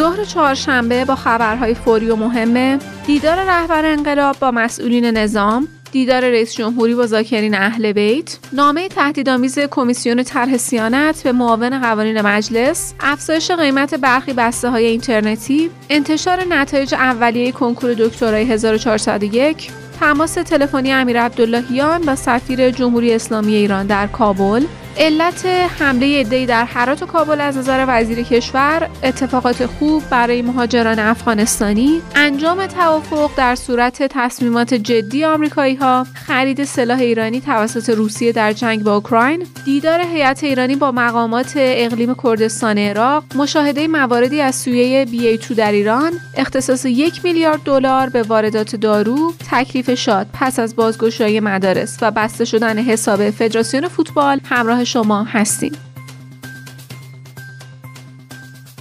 ظهر چهارشنبه با خبرهای فوری و مهمه دیدار رهبر انقلاب با مسئولین نظام دیدار رئیس جمهوری با زاکرین اهل بیت نامه تهدیدآمیز کمیسیون طرح سیانت به معاون قوانین مجلس افزایش قیمت برخی بسته های اینترنتی انتشار نتایج اولیه کنکور دکترای 1401 تماس تلفنی امیر عبداللهیان با سفیر جمهوری اسلامی ایران در کابل علت حمله ایده‌ای در حرات و کابل از نظر وزیر کشور اتفاقات خوب برای مهاجران افغانستانی انجام توافق در صورت تصمیمات جدی آمریکایی ها خرید سلاح ایرانی توسط روسیه در جنگ با اوکراین دیدار هیئت ایرانی با مقامات اقلیم کردستان عراق مشاهده مواردی از سویه بی تو در ایران اختصاص یک میلیارد دلار به واردات دارو تکلیف شاد پس از بازگشایی مدارس و بسته شدن حساب فدراسیون فوتبال همراه شما هستیم.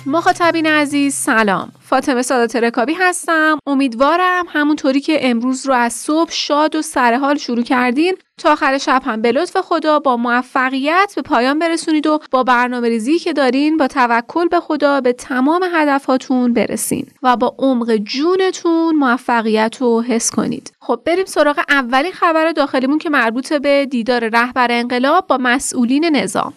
مخاطبین عزیز سلام. فاطمه سادات رکابی هستم. امیدوارم همونطوری که امروز رو از صبح شاد و سرحال شروع کردین. تا آخر شب هم به لطف خدا با موفقیت به پایان برسونید و با برنامه ریزی که دارین با توکل به خدا به تمام هدفاتون برسین و با عمق جونتون موفقیت رو حس کنید. خب بریم سراغ اولین خبر داخلیمون که مربوط به دیدار رهبر انقلاب با مسئولین نظام.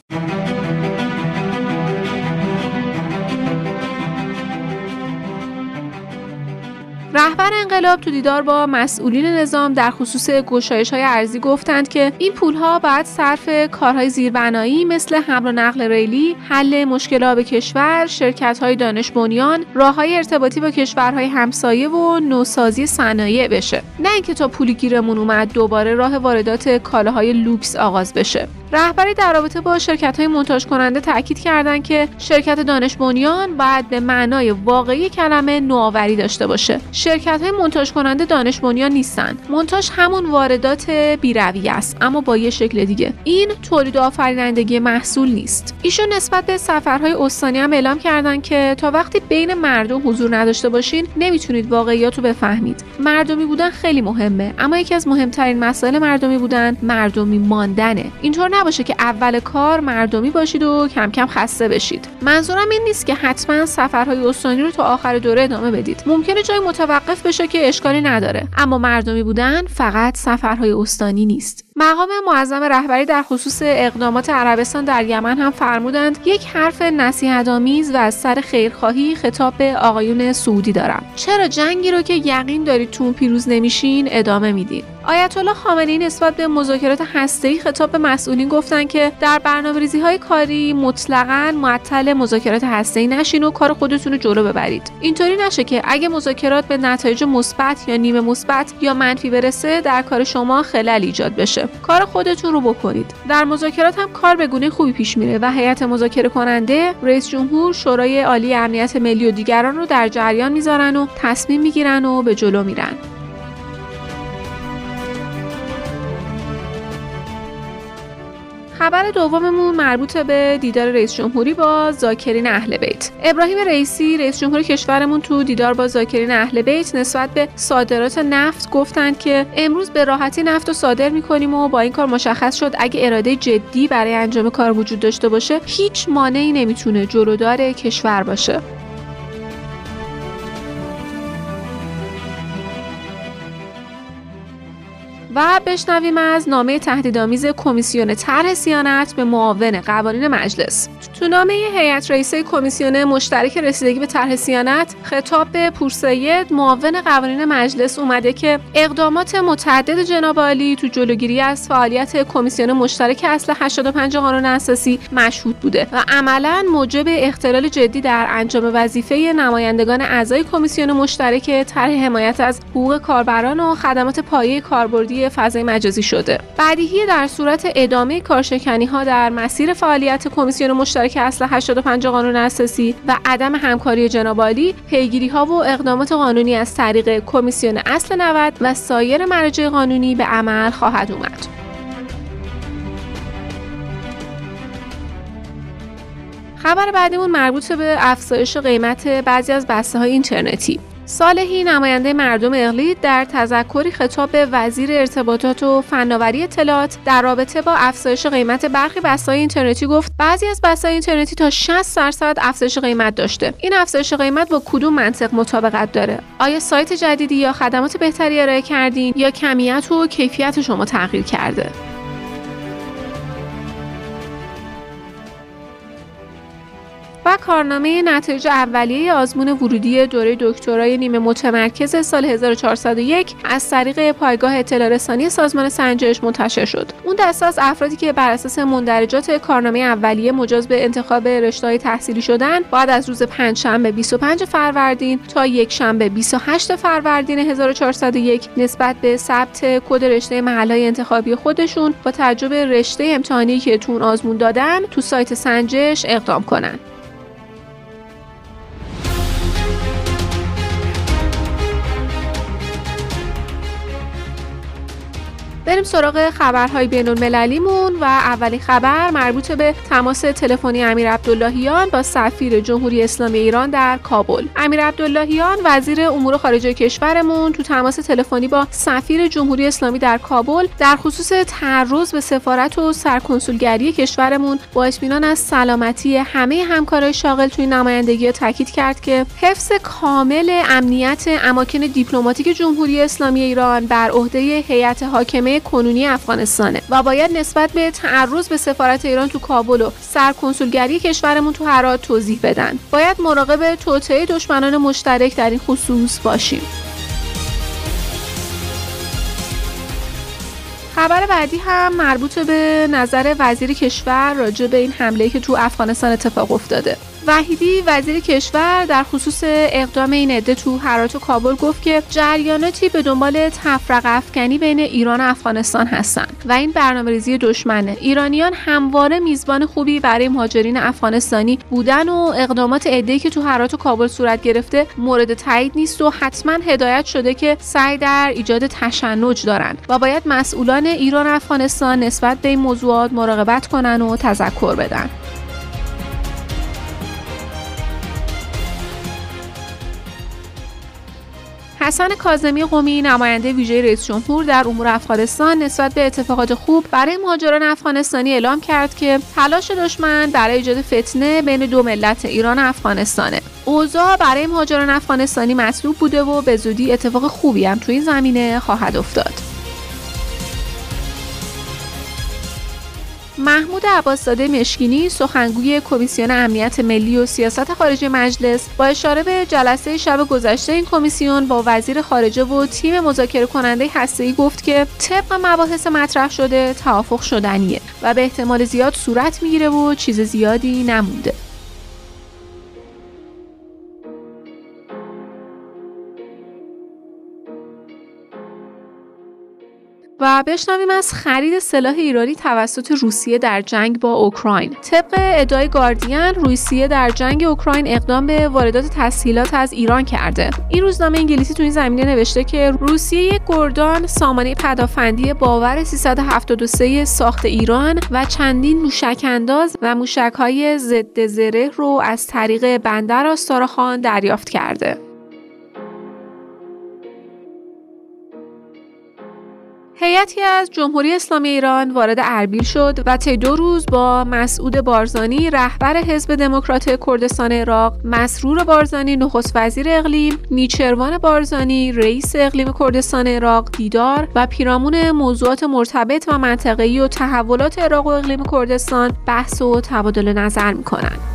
رهبر انقلاب تو دیدار با مسئولین نظام در خصوص گشایش های ارزی گفتند که این پول ها بعد صرف کارهای زیربنایی مثل حمل و نقل ریلی، حل مشکلات به کشور، شرکت های دانش بنیان، راه های ارتباطی با کشورهای همسایه و نوسازی صنایع بشه. نه اینکه تا پولی گیرمون اومد دوباره راه واردات کالاهای لوکس آغاز بشه. رهبری در رابطه با شرکت های منتاج کننده تاکید کردند که شرکت دانش بنیان باید به معنای واقعی کلمه نوآوری داشته باشه. شرکت های منتاج کننده دانش بنیان نیستند. منتاج همون واردات بیروی است اما با یه شکل دیگه. این تولید آفرینندگی محصول نیست. ایشون نسبت به سفرهای استانی هم اعلام کردن که تا وقتی بین مردم حضور نداشته باشین نمی‌تونید واقعیات رو بفهمید. مردمی بودن خیلی مهمه اما یکی از مهمترین مسائل مردمی بودن مردمی ماندنه. اینطور نباشه که اول کار مردمی باشید و کم کم خسته بشید. منظورم این نیست که حتما سفرهای استانی رو تا آخر دوره ادامه بدید. ممکنه جای متوقف بشه که اشکالی نداره. اما مردمی بودن فقط سفرهای استانی نیست. مقام معظم رهبری در خصوص اقدامات عربستان در یمن هم فرمودند یک حرف نصیحت‌آمیز و از سر خیرخواهی خطاب به آقایون سعودی دارم. چرا جنگی رو که یقین دارید تو پیروز نمیشین ادامه میدین؟ آیت الله خامنه‌ای نسبت به مذاکرات هسته‌ای خطاب به مسئولین گفتن که در برنامه‌ریزی های کاری مطلقاً معطل مذاکرات هسته‌ای نشین و کار خودتون رو جلو ببرید. اینطوری نشه که اگه مذاکرات به نتایج مثبت یا نیمه مثبت یا منفی برسه در کار شما خلل ایجاد بشه. کار خودتون رو بکنید. در مذاکرات هم کار به گونه خوبی پیش میره و هیئت مذاکره کننده رئیس جمهور شورای عالی امنیت ملی و دیگران رو در جریان می‌ذارن و تصمیم می‌گیرن و به جلو میرن. خبر دوممون مربوط به دیدار رئیس جمهوری با زاکرین اهل بیت. ابراهیم رئیسی رئیس جمهور کشورمون تو دیدار با زاکرین اهل بیت نسبت به صادرات نفت گفتند که امروز به راحتی نفت رو صادر می‌کنیم و با این کار مشخص شد. اگه اراده جدی برای انجام کار وجود داشته باشه هیچ مانعی نمی‌تونه جلودار کشور باشه. و بشنویم از نامه تهدیدآمیز کمیسیون طرح سیانت به معاون قوانین مجلس. تو نامه هیئت رئیسه کمیسیون مشترک رسیدگی به طرح سیانت خطاب به پورسید معاون قوانین مجلس اومده که اقدامات متعدد جناب عالی تو جلوگیری از فعالیت کمیسیون مشترک اصل 85 قانون اساسی مشهود بوده و عملا موجب اختلال جدی در انجام وظیفه نمایندگان اعضای کمیسیون مشترک طرح حمایت از حقوق کاربران و خدمات پایه کاربردی فضای مجازی شده. بدیهی در صورت ادامه کارشکنی ها در مسیر فعالیت کمیسیون مشترک اصل 85 قانون اساسی و عدم همکاری جناب عالی پیگیری ها و اقدامات قانونی از طریق کمیسیون اصل 90 و سایر مراجع قانونی به عمل خواهد اومد. خبر بعدیمون مربوط به افزایش قیمت بعضی از بسته های اینترنتی. صالحی نماینده مردم اقلید در تذکری خطاب به وزیر ارتباطات و فناوری اطلاعات در رابطه با افزایش قیمت برخی بسای اینترنتی گفت بعضی از بسای اینترنتی تا 60 درصد افزایش قیمت داشته. این افزایش قیمت با کدوم منطق مطابقت داره؟ آیا سایت جدیدی یا خدمات بهتری ارائه کردین یا کمیت و کیفیت شما تغییر کرده؟ و کارنامه نتایج اولیه آزمون ورودی دوره دکترای نیمه متمرکز سال 1401 از طریق پایگاه اطلاع رسانی سازمان سنجش منتشر شد. اون دسته از افرادی که بر اساس مندرجات کارنامه اولیه مجاز به انتخاب رشته‌های تحصیلی شدن، بعد از روز پنجشنبه 25 فروردین تا یک شنبه 28 فروردین 1401 نسبت به ثبت کد رشته محلهای انتخابی خودشون با تعجب رشته امتحانی که تون آزمون دادن تو سایت سنجش اقدام کنند. بریم سراغ خبرهای بین المللیمون و اولین خبر مربوط به تماس تلفنی امیر عبداللهیان با سفیر جمهوری اسلامی ایران در کابل. امیر عبداللهیان وزیر امور خارجه کشورمون تو تماس تلفنی با سفیر جمهوری اسلامی در کابل در خصوص تعرض به سفارت و سرکنسولگری کشورمون با اطمینان از سلامتی همه همکارای شاغل توی نمایندگی تاکید کرد که حفظ کامل امنیت اماکن دیپلماتیک جمهوری اسلامی ایران بر عهده هیئت حاکمه کنونی افغانستانه و باید نسبت به تعرض به سفارت ایران تو کابل و سرکنسولگری کشورمون تو هرات توضیح بدن. باید مراقب توطئه دشمنان مشترک در این خصوص باشیم. خبر بعدی هم مربوط به نظر وزیر کشور راجع به این حمله که تو افغانستان اتفاق افتاده. وحیدی وزیر کشور در خصوص اقدام این عده تو هرات و کابل گفت که جریاناتی به دنبال تفرق افکنی بین ایران و افغانستان هستند. و این برنامه ریزی دشمنه. ایرانیان همواره میزبان خوبی برای مهاجرین افغانستانی بودن و اقدامات عده‌ای که تو هرات و کابل صورت گرفته مورد تایید نیست و حتما هدایت شده که سعی در ایجاد تشنج دارند. و باید مسئولان ایران و افغانستان نسبت به این موضوعات مراقبت کنن و تذکر بدن. حسن کاظمی قومی نماینده ویژه رئیس جمهور در امور افغانستان نسبت به اتفاقات خوب برای مهاجران افغانستانی اعلام کرد که تلاش دشمن برای ایجاد فتنه بین دو ملت ایران و افغانستانه. اوضاع برای مهاجران افغانستانی مطلوب بوده و به زودی اتفاق خوبی هم این زمینه خواهد افتاد. محمود عباسزاده مشکینی سخنگوی کمیسیون امنیت ملی و سیاست خارجی مجلس. با اشاره به جلسه شب گذشته این کمیسیون با وزیر خارجه و تیم مذاکره کننده هسته‌ای گفت که طبق مباحث مطرح شده توافق شدنیه و به احتمال زیاد صورت می‌گیره و چیز زیادی نمونده. و بشنویم از خرید سلاح ایرانی توسط روسیه در جنگ با اوکراین. طبق ادعای گاردین روسیه در جنگ اوکراین اقدام به واردات تسهیلات از ایران کرده. این روزنامه انگلیسی تو این زمینه نوشته که روسیه یک گردان سامانه پدافندی باور 373 ساخت ایران و چندین موشک انداز و موشک های ضد زره رو از طریق بندر آستارخان دریافت کرده. هیئتی از جمهوری اسلامی ایران وارد اربیل شد و طی دو روز با مسعود بارزانی رهبر حزب دموکرات کردستان عراق، مسرور بارزانی نخست وزیر اقلیم، نیچروان بارزانی رئیس اقلیم کردستان عراق دیدار و پیرامون موضوعات مرتبط و منطقه‌ای و تحولات عراق و اقلیم کردستان بحث و تبادل نظر می‌کنند.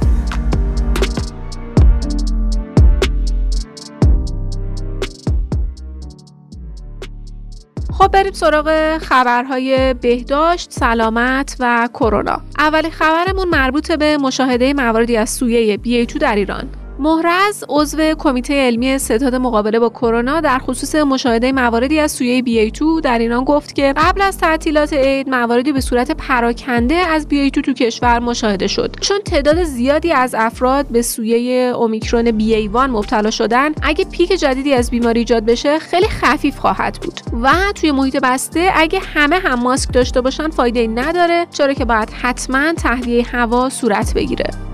خب بریم سراغ خبرهای بهداشت، سلامت و کرونا. اولین خبرمون مربوط به مشاهده مواردی از سویه BA2 در ایران. مهرز عضو کمیته علمی ستاد مقابله با کرونا در خصوص مشاهده مواردی از سویه BA2 در ایران گفت که قبل از تعطیلات عید مواردی به صورت پراکنده از BA2 تو کشور مشاهده شد. چون تعداد زیادی از افراد به سویه اومیکرون BA1 مبتلا شدن اگه پیک جدیدی از بیماری ایجاد بشه خیلی خفیف خواهد بود. و توی محیط بسته اگه همه هم ماسک داشته باشن فایده نداره چرا که باید حتما تهویه هوا صورت بگیره.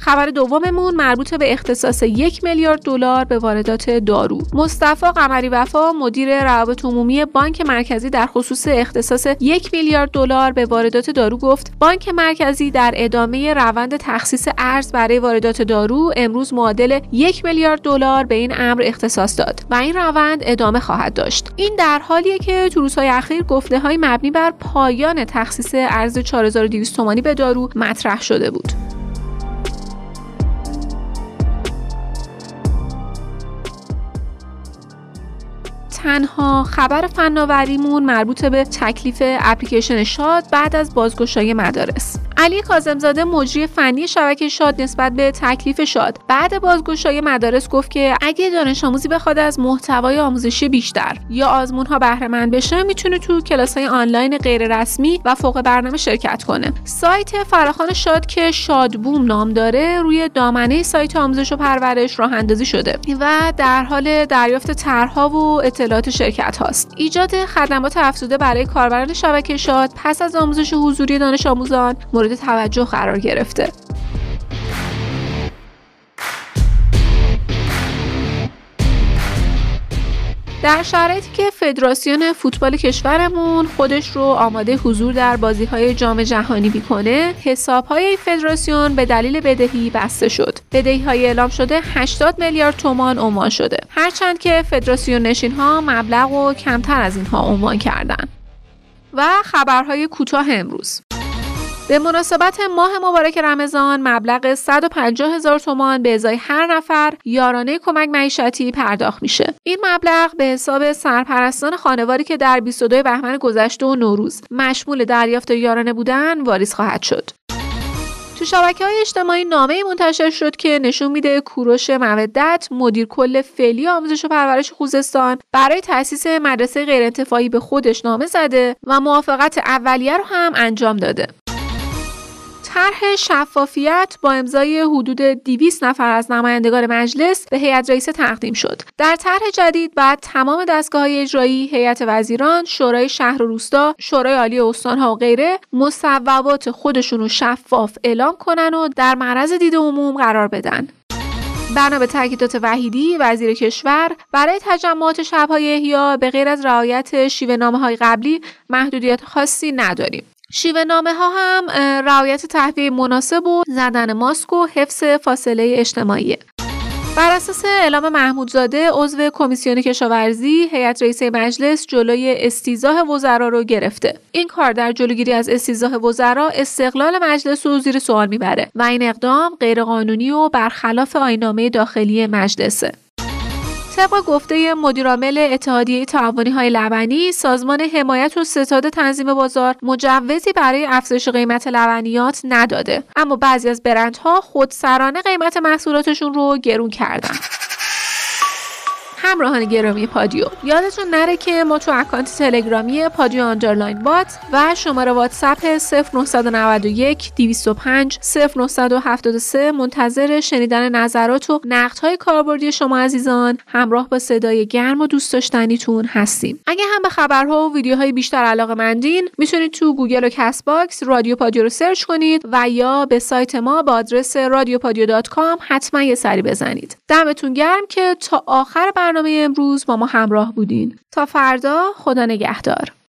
خبر دوممون مربوط به اختصاص یک میلیارد دلار به واردات دارو. مصطفی قمری وفا مدیر روابط عمومی بانک مرکزی در خصوص اختصاص یک میلیارد دلار به واردات دارو گفت. بانک مرکزی در ادامه روند تخصیص ارز برای واردات دارو امروز معادل یک میلیارد دلار به این امر اختصاص داد و این روند ادامه خواهد داشت. این در حالیه که تو روزهای اخیر گفته های مبنی بر پایان تخصیص ارز 4200 تومانی به دارو مطرح شده بود. تنها خبر فناوریمون مربوط به تکلیف اپلیکیشن شاد بعد از بازگشایی مدارس. علی کازمزاده مجری فنی شبکه شاد نسبت به تکلیف شاد. بعد بازگشایی مدارس گفت که اگه دانش آموزی بخواد از محتوای آموزشی بیشتر یا آزمون ها بهره مند بشه می‌تونه تو کلاس های آنلاین غیر رسمی و فوق برنامه شرکت کنه. سایت فراخان شاد که شادبوم نام داره روی دامنه سایت آموزش و پرورش راه اندازی شده و در حال دریافت طرحها و اطلاعات شرکت هاست. ایجاد خدمات افزوده برای کاربران شبکه شاد پس از آموزش حضوری دانش آموزان مورد توجه قرار گرفته. در شرایطی که فدراسیون فوتبال کشورمون خودش رو آماده حضور در بازی های جام جهانی می‌کنه حساب های فدراسیون به دلیل بدهی بسته شد. بدهی های اعلام شده 80 میلیارد تومان عنوان شده. هرچند که فدراسیون نشین ها مبلغ و کمتر از اینها عنوان کردن. و خبرهای کوتاه امروز. به مناسبت ماه مبارک رمضان مبلغ 150 هزار تومان به ازای هر نفر یارانه کمک معیشتی پرداخت میشه. این مبلغ به حساب سرپرستان خانواری که در 22 بهمن گذشته و نوروز مشمول دریافت یارانه بودن واریز خواهد شد. تو شبکه های اجتماعی نامه منتشر شد که نشون میده کوروش مودت مدیر کل فعلی آموزش و پرورش خوزستان برای تأسیس مدرسه غیرانتفاعی به خودش نامه زده و موافقت اولیه رو هم انجام داده. طرح شفافیت با امضای حدود 200 نفر از نمایندگان مجلس به هیئت رئیسه تقدیم شد. در طرح جدید بعد تمام دستگاه های اجرایی، هیئت وزیران، شورای شهر و روستا، شورای عالی استانها و غیره مصوبات خودشون رو شفاف اعلام کنن و در معرض دید عموم قرار بدن. بنا به تاکیدات وحیدی وزیر کشور برای تجمعات شبهای احیا به غیر از رعایت شیوه نامه های قبلی محدودیت خاصی نداریم شیوه نامه ها هم رعایت تهویه مناسب و زدن ماسک و حفظ فاصله اجتماعی. بر اساس اعلام محمودزاده عضو کمیسیون کشاورزی هیئت رئیسه مجلس جلوی استیزاه وزرا رو گرفته. این کار در جلوگیری از استیزاه وزرا استقلال مجلس رو زیر سوال می‌بره و این اقدام غیرقانونی و برخلاف آینامه داخلی مجلسه. طبق گفته مدیرعامل اتحادیه تعاونی های لبنی سازمان حمایت و ستاد تنظیم بازار مجوزی برای افزایش قیمت لبنیات نداده. اما بعضی از برندها خودسرانه قیمت محصولاتشون رو گرون کردن. همراهان گرامی پادیو. یادتون نره که ما تو اکانت تلگرامی پادیو underline bot و شماره واتساپ 0991 205 0973 منتظر شنیدن نظرات و نقدهای کاربردی شما عزیزان. همراه با صدای گرم و دوست داشتنیتون هستیم. اگه هم به خبرها و ویدیوهای بیشتر علاقه مندین می‌تونید تو گوگل و Castbox رادیو پادیو رو سرچ کنید و یا به سایت ما با آدرس رادیوپادیو.com حتما یه سری بزنید. دمتون گرم که تا آخر برنامه امروز با ما همراه بودین. تا فردا خدا نگهدار.